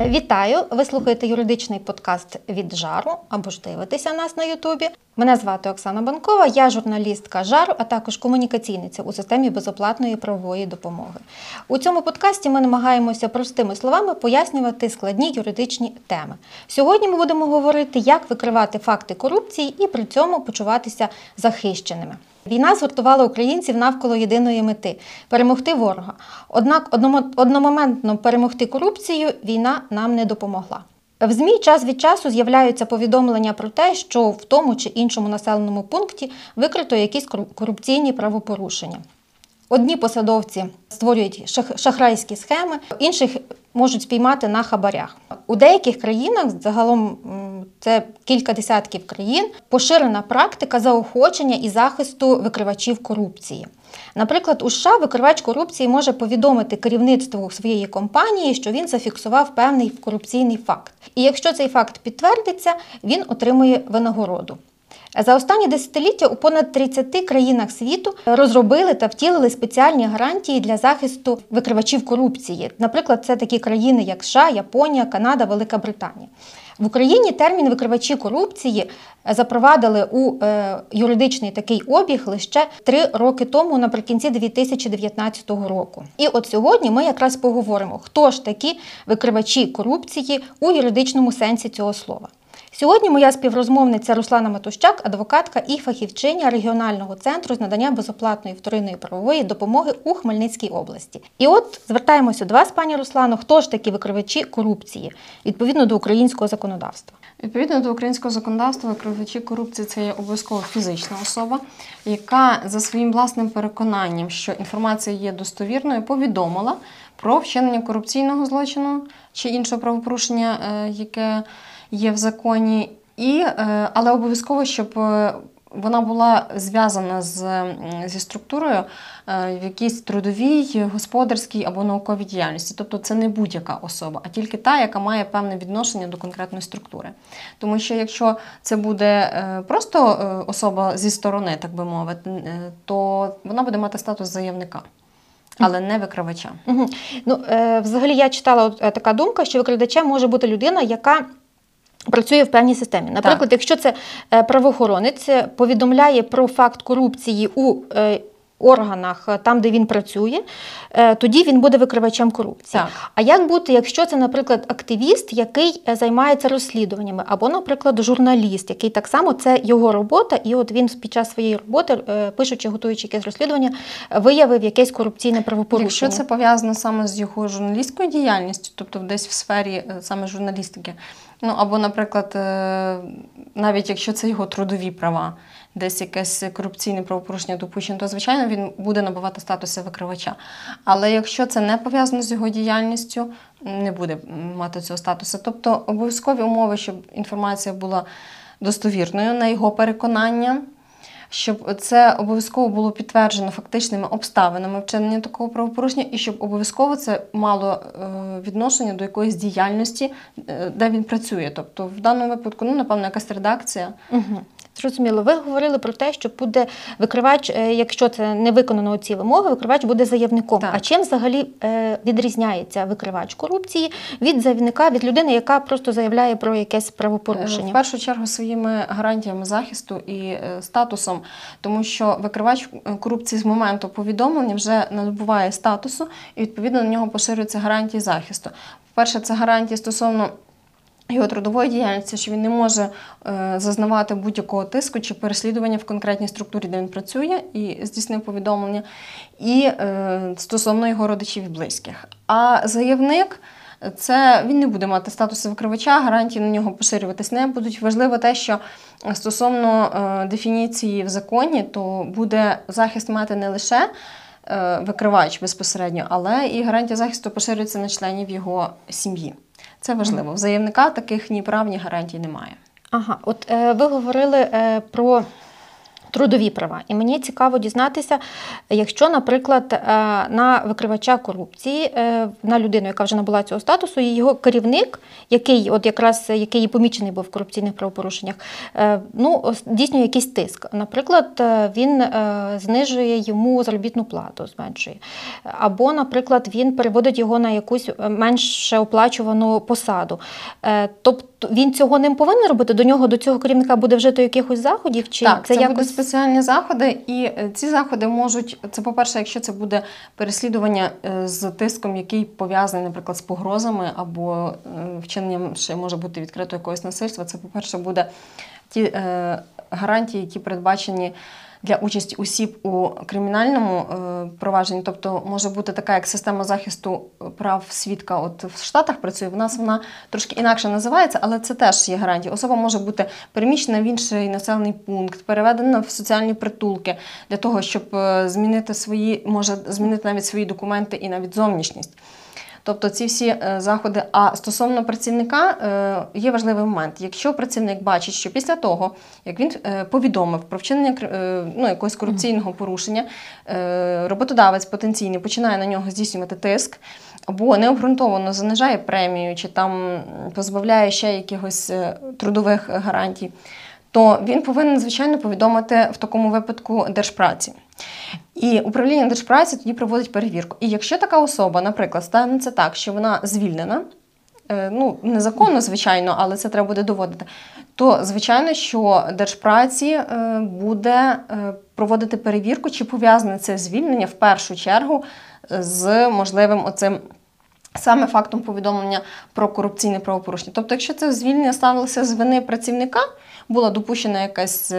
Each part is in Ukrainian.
Вітаю! Ви слухаєте юридичний подкаст від жару або ж дивитеся нас на Ютубі. Мене звати Оксана Банкова, я журналістка жару, а також комунікаційниця у системі безоплатної правової допомоги. У цьому подкасті ми намагаємося простими словами пояснювати складні юридичні теми. Сьогодні ми будемо говорити, як викривати факти корупції і при цьому почуватися захищеними. Війна згуртувала українців навколо єдиної мети перемогти ворога. Однак одномоментно перемогти корупцію війна нам не допомогла. В ЗМІ час від часу з'являються повідомлення про те, що в тому чи іншому населеному пункті викрито якісь корупційні правопорушення. Одні посадовці створюють шахрайські схеми, інших можуть спіймати на хабарях. У деяких країнах, загалом це кілька десятків країн, поширена практика заохочення і захисту викривачів корупції. Наприклад, у США викривач корупції може повідомити керівництву своєї компанії, що він зафіксував певний корупційний факт. І якщо цей факт підтвердиться, він отримує винагороду. За останні десятиліття у понад 30 країнах світу розробили та втілили спеціальні гарантії для захисту викривачів корупції. Наприклад, це такі країни, як США, Японія, Канада, Велика Британія. В Україні термін викривачі корупції запровадили у е, юридичний такий обіг лише три роки тому, наприкінці 2019 року. І от сьогодні ми якраз поговоримо, хто ж такі викривачі корупції у юридичному сенсі цього слова. Сьогодні моя співрозмовниця Руслана Матущак, адвокатка і фахівчиня регіонального центру з надання безоплатної вторинної правової допомоги у Хмельницькій області. І от звертаємося до вас, пані Руслано, хто ж такі викривачі корупції відповідно до українського законодавства? Відповідно до українського законодавства, викривачі корупції це є обов'язково фізична особа, яка за своїм власним переконанням, що інформація є достовірною, повідомила про вчинення корупційного злочину чи іншого правопорушення, е, яке є в законі, і, е, але обов'язково, щоб е, вона була зв'язана з, зі структурою в якійсь трудовій, господарській або науковій діяльності. Тобто це не будь-яка особа, а тільки та, яка має певне відношення до конкретної структури. Тому що якщо це буде просто особа зі сторони, так би мовити, то вона буде мати статус заявника. Але не викривача. Угу. Ну, е, Взагалі я читала така думка, що викрадачем може бути людина, яка Працює в певній системі. Наприклад, так. якщо це е, правоохоронець повідомляє про факт корупції у е, органах, е, там, де він працює, тоді він буде викривачем корупції. Так. А як бути, якщо це, наприклад, активіст, який займається розслідуваннями, або, наприклад, журналіст, який так само це його робота, і от він під час своєї роботи, пишучи, готуючи якесь розслідування, виявив якесь корупційне правопорушення? Якщо це пов'язано саме з його журналістською діяльністю, тобто десь в сфері саме журналістики. Ну або, наприклад, е, навіть якщо це його трудові права, десь якесь корупційне правопорушення допущено, то звичайно він буде набувати статуси викривача. Але якщо це не пов'язано з його діяльністю, не буде мати цього статусу. Тобто обов'язкові умови, щоб інформація була достовірною на його переконання щоб це обов'язково було підтверджено фактичними обставинами вчинення такого правопорушення, і щоб обов'язково це мало е, відношення до якоїсь діяльності, е, де він працює. Тобто, в даному випадку, ну напевно, якась редакція. Угу. Зрозуміло, ви говорили про те, що буде викривач, е, якщо це не виконано ці вимоги, викривач буде заявником. Так. А чим взагалі відрізняється викривач корупції від заявника, від людини, яка просто заявляє про якесь правопорушення? В першу чергу своїми гарантіями захисту і статусом тому що викривач корупції з моменту повідомлення вже набуває статусу і відповідно на нього поширюються гарантії захисту. По-перше, це гарантії стосовно. Його трудової діяльності, що він не може е, зазнавати будь-якого тиску чи переслідування в конкретній структурі, де він працює, і здійснив повідомлення, і е, стосовно його родичів і близьких. А заявник це він не буде мати статусу викривача, гарантії на нього поширюватись не будуть. Важливо те, що стосовно е, дефініції в законі, то буде захист мати не лише е, викривач безпосередньо, але і гарантія захисту поширюється на членів його сім'ї. Це важливо. В заявника таких ні прав, ні гарантій немає. Ага, от е, ви говорили е, про трудові права. І мені цікаво дізнатися, якщо, наприклад, е, на викривача корупції, е, на людину, яка вже набула цього статусу, його керівник, який от якраз який помічений був в корупційних правопорушеннях, е, ну здійснює якийсь тиск. Наприклад, він знижує йому заробітну плату, зменшує. Або, наприклад, він переводить його на якусь менше оплачувану посаду. Тобто він цього не повинен робити. До нього до цього керівника буде вжито якихось заходів, чи так, це, це, будуть спеціальні заходи, і е, ці заходи можуть це, по-перше, якщо це буде переслідування е, з тиском, який пов'язаний, наприклад, з погрозами або е, вчиненням ще може бути відкрито якогось насильства. Це, по-перше, буде ті е, гарантії, які передбачені. Для участі осіб у кримінальному е, провадженні, тобто може бути така як система захисту прав свідка. От в Штатах працює. В нас вона трошки інакше називається, але це теж є гарантія. Особа може бути переміщена в інший населений пункт, переведена в соціальні притулки для того, щоб е, змінити свої, може змінити навіть свої документи і навіть зовнішність. Тобто ці всі е, заходи. А стосовно працівника е, є важливий момент. Якщо працівник бачить, що після того, як він е, повідомив про вчинення ну, якогось корупційного порушення, роботодавець потенційний починає на нього здійснювати тиск. Або необґрунтовано занижає премію, чи там позбавляє ще якихось трудових гарантій, то він повинен, звичайно, повідомити в такому випадку держпраці. І управління держпраці тоді проводить перевірку. І якщо така особа, наприклад, станеться так, що вона звільнена, е, ну незаконно, звичайно, але це треба буде доводити, то звичайно, що держпраці е, буде е, проводити перевірку, чи пов'язане це звільнення в першу чергу з можливим оцим. Саме фактом повідомлення про корупційне правопорушення. Тобто, якщо це звільнення ставилося з вини працівника, була допущена якась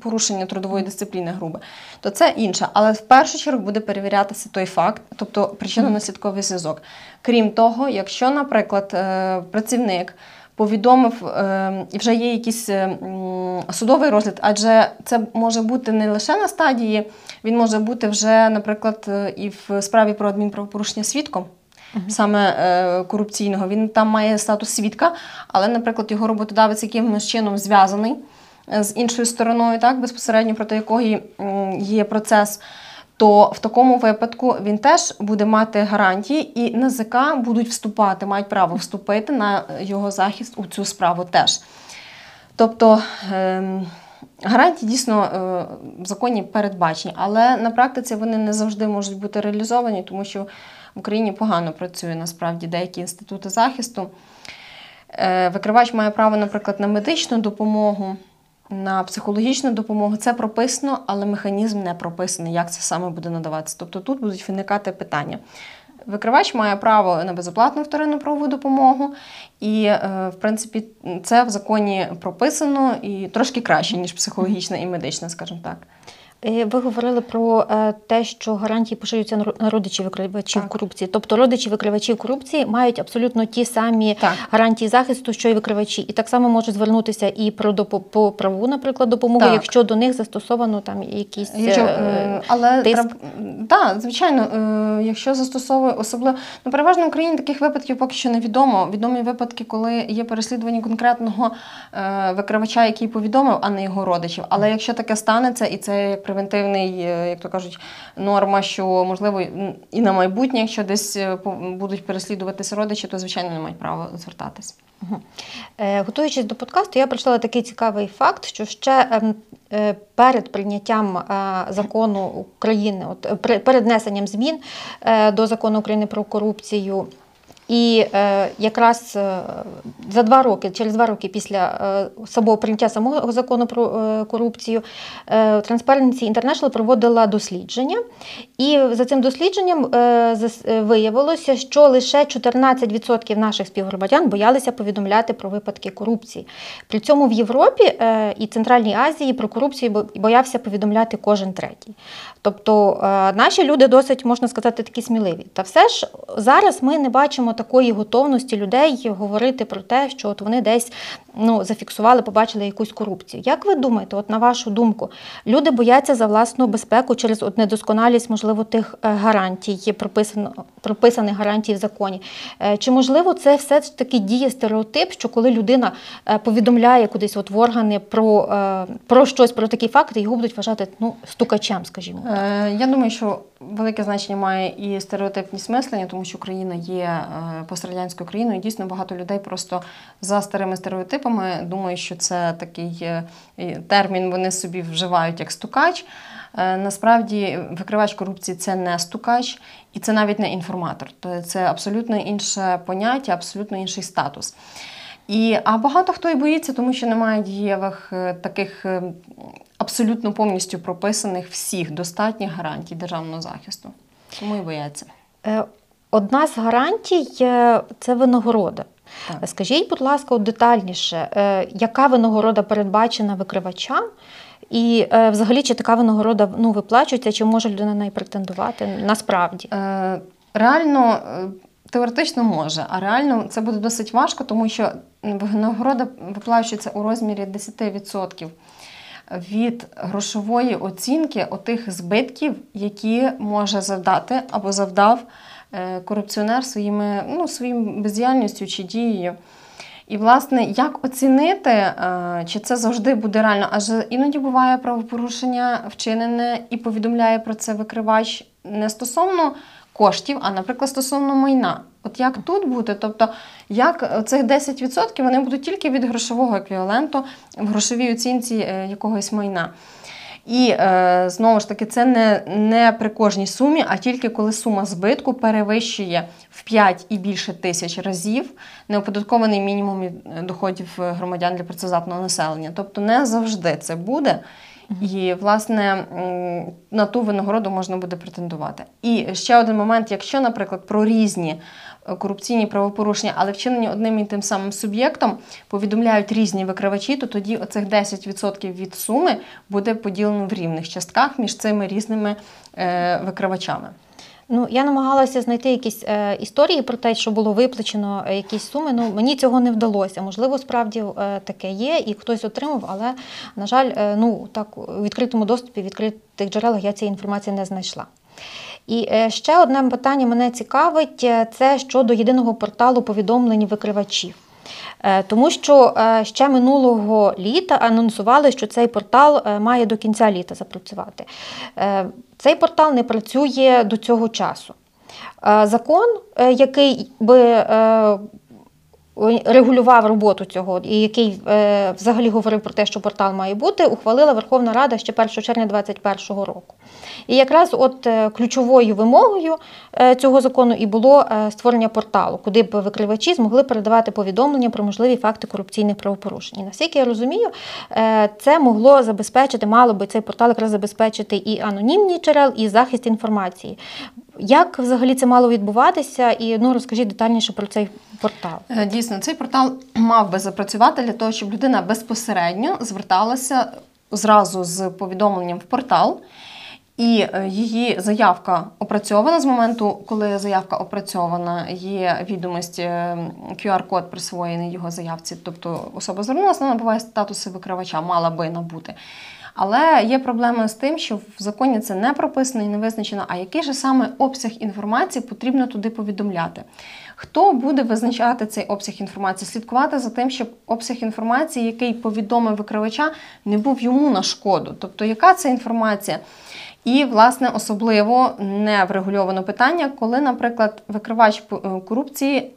порушення трудової дисципліни грубе, то це інше. Але в першу чергу буде перевірятися той факт, тобто причинно-наслідковий зв'язок. Крім того, якщо, наприклад, е, працівник повідомив е, і вже є якийсь е, судовий розгляд, адже це може бути не лише на стадії, він може бути вже, наприклад, і в справі про адмінправопорушення свідком. Саме е, корупційного, він там має статус свідка, але, наприклад, його роботодавець якимось чином зв'язаний з іншою стороною, так безпосередньо проти якої є процес. То в такому випадку він теж буде мати гарантії, і НАЗК будуть вступати, мають право вступити на його захист у цю справу теж. Тобто ем, гарантії дійсно е, в законі передбачені, але на практиці вони не завжди можуть бути реалізовані, тому що в Україні погано працює насправді деякі інститути захисту. Е, Викривач має право, наприклад, на медичну допомогу, на психологічну допомогу. Це прописано, але механізм не прописаний, як це саме буде надаватися. Тобто тут будуть виникати питання. Викривач має право на безоплатну вторинну правову допомогу, і, е, в принципі, це в законі прописано і трошки краще, ніж психологічна і медична, скажімо так. Е, Ви говорили про е, те, що гарантії поширюються на ро- родичів викривачів Так. корупції. Тобто родичі викривачів корупції мають абсолютно ті самі Так. гарантії захисту, що й викривачі, і так само можуть звернутися і про допо- по праву, наприклад, допомогу, Так. якщо до них застосовано там якісь Якщо, е, але тиск. треба, да, звичайно, е, якщо застосовує особливо, ну переважно в Україні таких випадків поки що невідомо. Відомі випадки, коли є переслідування конкретного е, викривача, який повідомив, а не його родичів. Але якщо таке станеться, і це як превентивний, е, як то кажуть, норма, що можливо і на майбутнє, якщо десь е, будуть переслідуватися родичі, то звичайно не мають права звертатись. Е, Готуючись до подкасту, я прочитала такий цікавий факт, що ще ем, перед прийняттям закону України, от перед внесенням змін до закону України про корупцію. І е, якраз е, за два роки, через два роки після е, самого прийняття самого закону про корупцію, Transparency International проводила дослідження. І за цим дослідженням виявилося, що лише 14% наших співгромадян боялися повідомляти про випадки корупції. При цьому в Європі і Центральній Азії про корупцію бо- боявся повідомляти кожен третій. Тобто е, наші люди досить, можна сказати, такі сміливі. Та все ж зараз ми не бачимо такої готовності людей говорити про те, що от вони десь ну, зафіксували, побачили якусь корупцію. Як ви думаєте, от на вашу думку, люди бояться за власну безпеку через от недосконалість, можливо, тих е, гарантій, прописано, прописаних гарантій в законі? Е, Чи можливо це все ж таки діє стереотип, що коли людина повідомляє кудись от в органи про, про щось, про такі факти, його будуть вважати ну, стукачем, скажімо? Е, Я думаю, що велике значення має і стереотипність мислення, тому що Україна є е, пострадянською країною. І дійсно багато людей просто за старими стереотипами думають, що це такий е, термін вони собі вживають як стукач. Насправді, викривач корупції це не стукач і це навіть не інформатор. Це абсолютно інше поняття, абсолютно інший статус. І, а багато хто і боїться, тому що немає дієвих е, таких е, абсолютно повністю прописаних всіх достатніх гарантій державного захисту. Тому і бояться. Е, Одна з гарантій це винагорода. Так. Скажіть, будь ласка, детальніше, яка винагорода передбачена викривачам? І взагалі, чи така винагорода ну, виплачується, чи може людина на неї претендувати насправді? Реально, теоретично може, а реально це буде досить важко, тому що винагорода виплачується у розмірі 10% від грошової оцінки отих збитків, які може завдати або завдав е, корупціонер своїми, ну, своїм бездіяльністю чи дією. І, власне, як оцінити, е, чи це завжди буде реально? Адже іноді буває правопорушення вчинене і повідомляє про це викривач не стосовно коштів, а, наприклад, стосовно майна. От як тут буде? Тобто, як цих 10% вони будуть тільки від грошового еквіваленту в грошовій оцінці е, якогось майна. І е, знову ж таки, це не, не при кожній сумі, а тільки коли сума збитку перевищує в 5 і більше тисяч разів неоподаткований мінімум е, доходів громадян для працездатного населення. Тобто не завжди це буде. І, власне, на ту винагороду можна буде претендувати. І ще один момент: якщо, наприклад, про різні е, корупційні правопорушення, але вчинені одним і тим самим суб'єктом, повідомляють різні викривачі, то тоді оцих 10% від суми буде поділено в рівних частках між цими різними е, викривачами. Ну, я намагалася знайти якісь е, історії про те, що було виплачено е, якісь суми. Ну, мені цього не вдалося. Можливо, справді е, таке є, і хтось отримав, але, на жаль, е, ну, так, у відкритому доступі, в відкритих джерелах я цієї інформації не знайшла. І е, ще одне питання мене цікавить: е, це щодо єдиного порталу повідомлень викривачів. Е, Тому що е, ще минулого літа анонсували, що цей портал е, має до кінця літа запрацювати. Цей портал не працює до цього часу. Закон, який би регулював роботу цього, і який е, взагалі говорив про те, що портал має бути, ухвалила Верховна Рада ще 1 червня 2021 року. І якраз от е, ключовою вимогою е, цього закону і було створення порталу, куди б викривачі змогли передавати повідомлення про можливі факти корупційних правопорушень. І наскільки я розумію, це могло забезпечити, мало би цей портал якраз забезпечити і анонімні джерел, і захист інформації. Як взагалі це мало відбуватися? І ну розкажіть детальніше про цей портал. Е, Дійсно, цей портал мав би запрацювати для того, щоб людина безпосередньо зверталася зразу з повідомленням в портал. І е, її заявка опрацьована з моменту, коли заявка опрацьована, є відомість е, QR-код присвоєний його заявці, тобто особа звернулася, вона набуває статуси викривача, мала би набути. Але є проблема з тим, що в законі це не прописано і не визначено, а який же саме обсяг інформації потрібно туди повідомляти. Хто буде визначати цей обсяг інформації? Слідкувати за тим, щоб обсяг інформації, який повідомив викривача, не був йому на шкоду. Тобто, яка це інформація? І, власне, особливо не врегульовано питання, коли, наприклад, викривач е, корупції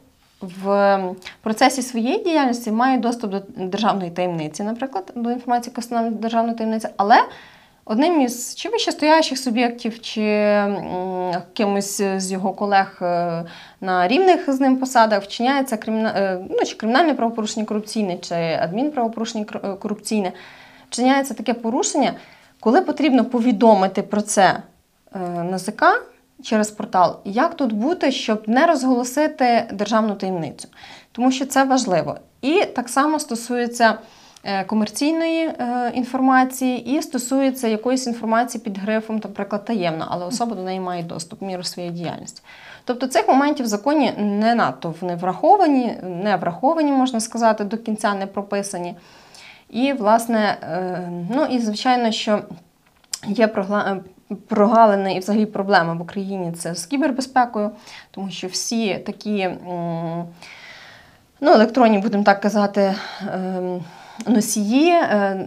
в процесі своєї діяльності має доступ до державної таємниці, наприклад, до інформації, яка становить державну таємницю, але одним із чи вищестоящих суб'єктів, чи кимось з його колег е, на рівних з ним посадах вчиняється криміна... е, ну, чи кримінальне правопорушення корупційне, чи адмінправопорушення корупційне, вчиняється таке порушення, коли потрібно повідомити про це е, НАЗК через портал, як тут бути, щоб не розголосити державну таємницю, тому що це важливо. І так само стосується е, комерційної е, інформації і стосується якоїсь інформації під грифом, наприклад, таємна, але особа до неї має доступ в міру своєї діяльності. Тобто цих моментів в законі не надто вони враховані, не враховані, можна сказати, до кінця не прописані. І, власне, е, ну і звичайно, що є прогалини і взагалі проблема в Україні це з кібербезпекою, тому що всі такі ну, електронні, будемо так казати, ем, носії, е,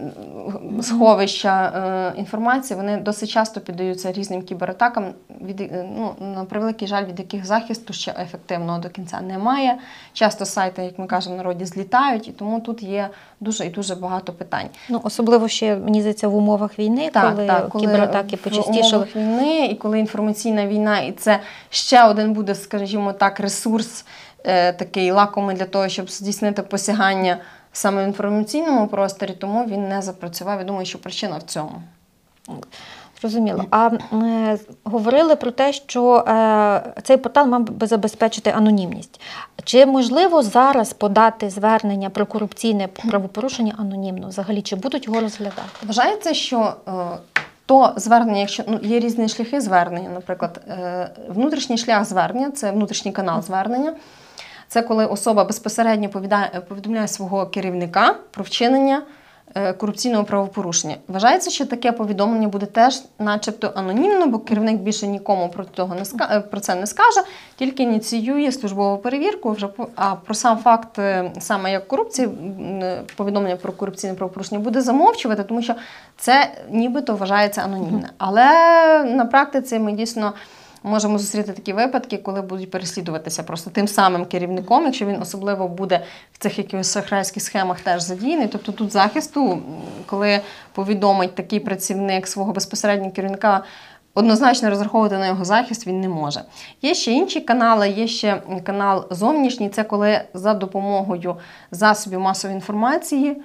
сховища е, інформації, вони досить часто піддаються різним кібератакам, від, е, ну, на превеликий жаль, від яких захисту ще ефективного до кінця немає. Часто сайти, як ми кажемо, в народі злітають, і тому тут є дуже і дуже багато питань. Ну, особливо ще, мені здається, в умовах війни, коли, кібератаки в почастішали. умовах війни, і коли інформаційна війна, і це ще один буде, скажімо так, ресурс такий лакомий для того, щоб здійснити посягання саме в інформаційному просторі, тому він не запрацював. Я думаю, що причина в цьому. Зрозуміло. А е, говорили про те, що е, цей портал мав би забезпечити анонімність. Чи можливо зараз подати звернення про корупційне правопорушення анонімно? Взагалі, чи будуть його розглядати? Вважається, що е, то звернення, якщо ну, є різні шляхи звернення, наприклад, е, внутрішній шлях звернення це внутрішній канал звернення. Це коли особа безпосередньо повідомляє свого керівника про вчинення е, корупційного правопорушення. Вважається, що таке повідомлення буде теж, начебто, анонімно, бо керівник більше нікому про, того не ска- е, про це не скаже, тільки ініціює службову перевірку. Вже а про сам факт е, саме як корупції, повідомлення про корупційне правопорушення буде замовчувати, тому що це нібито вважається анонімне. Але на практиці ми дійсно. Можемо зустріти такі випадки, коли будуть переслідуватися просто тим самим керівником, якщо він особливо буде в цих якихось шахрайських схемах теж задіяний. Тобто тут захисту, коли повідомить такий працівник свого безпосереднього керівника, однозначно розраховувати на його захист він не може. Є ще інші канали, є ще канал зовнішній, це коли за допомогою засобів масової інформації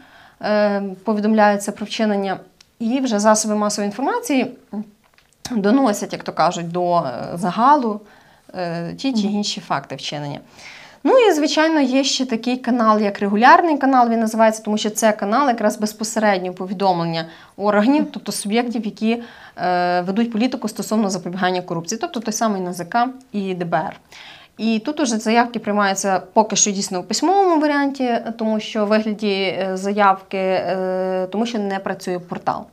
е, повідомляється про вчинення, і вже засоби масової інформації доносять, як то кажуть, до е, загалу е, ті чи інші факти вчинення. Ну і, звичайно, є ще такий канал, як регулярний канал, він називається, тому що це канал якраз безпосередньо повідомлення органів, тобто суб'єктів, які е, ведуть політику стосовно запобігання корупції, тобто той самий НАЗК і ДБР. І тут уже заявки приймаються поки що дійсно у письмовому варіанті, тому що в вигляді е, заявки, е, тому що не працює портал.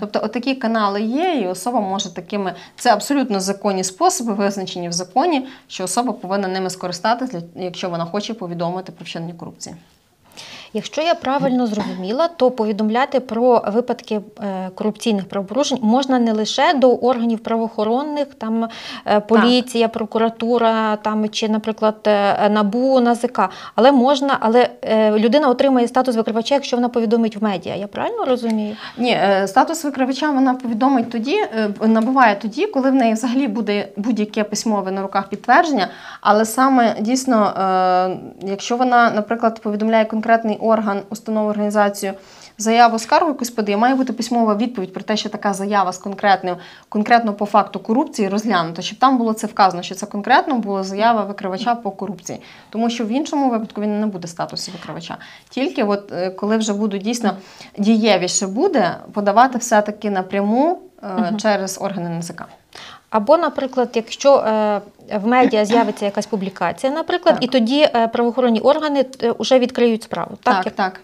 Тобто, отакі канали є, і особа може такими. Це абсолютно законні способи, визначені в законі, що особа повинна ними скористатися, якщо вона хоче повідомити про вчинення корупції. Якщо я правильно зрозуміла, то повідомляти про випадки е, корупційних правопорушень можна не лише до органів правоохоронних, там е, поліція, прокуратура, там чи, наприклад, е, набу, НАЗК, але можна, але людина отримає статус викривача, якщо вона повідомить в медіа. Я правильно розумію? Ні, статус викривача вона повідомить тоді, набуває тоді, коли в неї взагалі буде будь-яке письмове на руках підтвердження. Але саме дійсно, якщо вона, наприклад, повідомляє конкретний орган, установу, організацію. Заяву скаргу якусь подає, має бути письмова відповідь про те, що така заява з конкретним, конкретно по факту корупції розглянута, щоб там було це вказано, що це конкретно була заява викривача по корупції. Тому що в іншому випадку він не буде статусу викривача. Тільки от е, коли вже будуть дійсно дієвіше буде подавати все-таки напряму е, через органи НЗК. Або, наприклад, якщо е, в медіа з'явиться якась публікація, наприклад, Так. і тоді е, правоохоронні органи вже відкриють справу. Так, Так, як- так.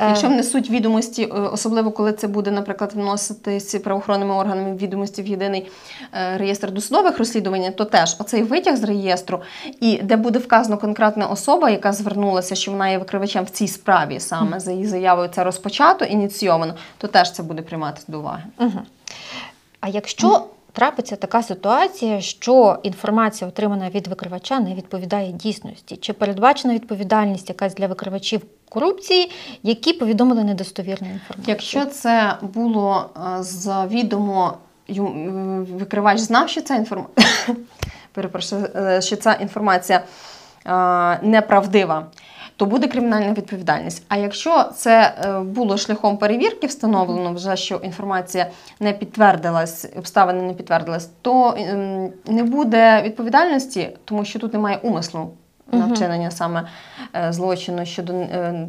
Е, Якщо внесуть відомості, е, особливо коли це буде, наприклад, вноситись правоохоронними органами відомості в єдиний е, реєстр досудових розслідувань, то теж оцей витяг з реєстру, і де буде вказано конкретна особа, яка звернулася, що вона є викривачем в цій справі, саме за її заявою це розпочато, ініційовано, то теж це буде прийматися до уваги. Угу. А якщо трапиться така ситуація, що інформація, отримана від викривача, не відповідає дійсності, чи передбачена відповідальність якась для викривачів корупції, які повідомили недостовірну інформацію? Якщо це було е, завідомо ю- викривач знав, що ця інформація, перепрошую, е, що ця інформація е, неправдива, то буде кримінальна відповідальність. А якщо це е, було шляхом перевірки, встановлено вже, що інформація не підтвердилась, обставини не підтвердились, то ем, не буде відповідальності, тому що тут немає умислу на вчинення саме е, злочину щодо е,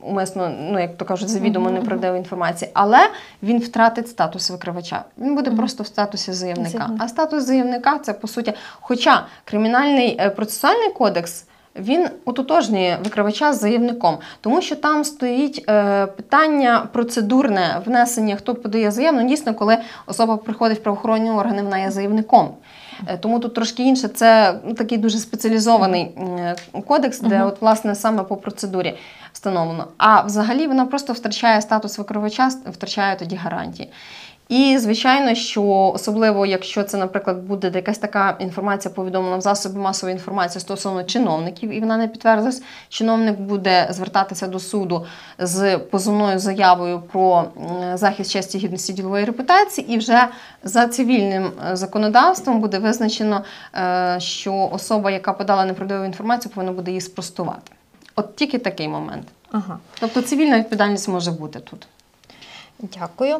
умисно, ну як то кажуть, завідомо неправдивої інформації, але він втратить статус викривача. Він буде просто в статусі заявника. А статус заявника це по суті, хоча кримінальний процесуальний кодекс. Він ототожнює викривача з заявником, тому що там стоїть е, питання процедурне внесення, хто подає заяву. Ну, дійсно, коли особа приходить в правоохоронні органи, вона є заявником. Е, Тому тут трошки інше. Це ну, такий дуже спеціалізований е, кодекс, де Мгм. от власне саме по процедурі встановлено. А взагалі вона просто втрачає статус викривача, втрачає тоді гарантії. І звичайно, що особливо, якщо це, наприклад, буде якась така інформація повідомлена в засобі масової інформації стосовно чиновників, і вона не підтвердилась, чиновник буде звертатися до суду з позовною заявою про захист честі гідності ділової репутації, і вже за цивільним е, законодавством буде визначено, е, що особа, яка подала неправдиву інформацію, повинна буде її спростувати. От тільки такий момент. Ага. Тобто цивільна відповідальність може бути тут. Дякую.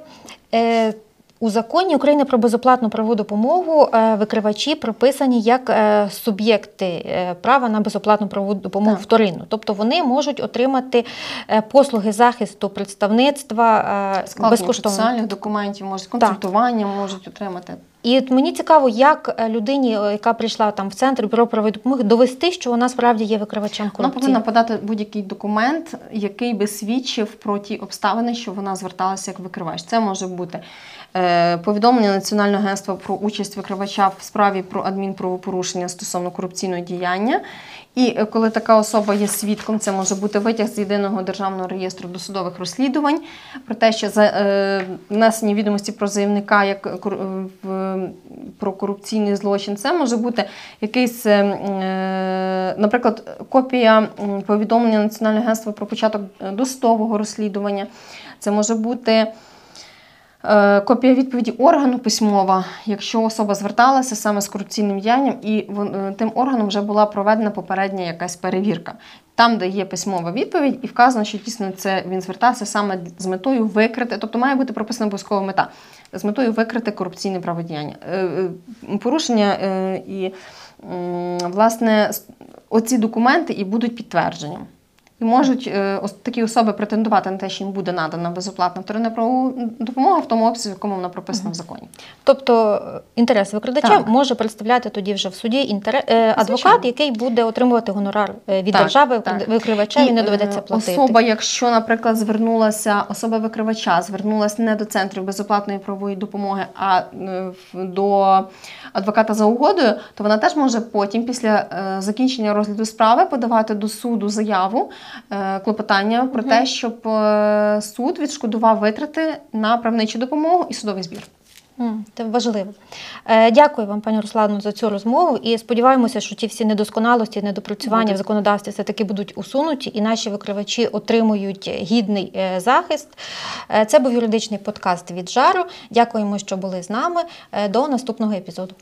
Е, у законі України про безоплатну правову допомогу е, викривачі прописані як е, суб'єкти е, права на безоплатну правову допомогу Так. вторинну. Тобто вони можуть отримати послуги захисту представництва Складення безкоштовно. соціальних документів, можуть консультування можуть отримати. І от мені цікаво, як е, людині, е, яка прийшла там в центр бюро правової допомоги, довести, що вона справді є викривачем Вона корупції. повинна подати будь-який документ, який би свідчив про ті обставини, що вона зверталася як викривач. Це може бути повідомлення Національного агентства про участь викривача в справі про адмінправопорушення стосовно корупційного діяння. І е, коли така особа є свідком, це може бути витяг з єдиного державного реєстру досудових розслідувань про те, що е, внесені відомості про заявника як про корупційний злочин, це може бути якийсь, е, е, наприклад, копія повідомлення Національного агентства про початок е, досудового розслідування. Це може бути. Е, Копія відповіді органу письмова, якщо особа зверталася саме з корупційним діянням, і е, тим органом вже була проведена попередня якась перевірка. Там, де є письмова відповідь, і вказано, що дійсно це він звертався саме з метою викрити, тобто має бути прописана обов'язкова мета з метою викрити корупційне праводіяння. Е, Порушення і власне оці документи і будуть підтвердженням. І можуть е, такі особи претендувати на те, що їм буде надана безоплатна вторинна правова допомога в тому обсязі, в якому вона прописана в законі. Тобто е, інтерес викрадача Так. може представляти тоді вже в суді інтерес, е, адвокат, Звичайно. який буде отримувати гонорар від Так, держави так. викривача, і не е, доведеться платити. Особа, якщо, наприклад, звернулася, особа викривача звернулася не до центрів безоплатної правової допомоги, а до адвоката за угодою, то вона теж може потім, після закінчення розгляду справи, подавати до суду заяву, клопотання про те, щоб е, суд відшкодував витрати на правничу допомогу і судовий збір. Це важливо. Е, Дякую вам, пані Руслану, за цю розмову. І сподіваємося, що ті всі недосконалості, недопрацювання Будуть. в законодавстві все таки будуть усунуті, і наші викривачі отримують гідний е, захист. Е, Це був юридичний подкаст від жару. Дякуємо, що були з нами. Е, До наступного епізоду.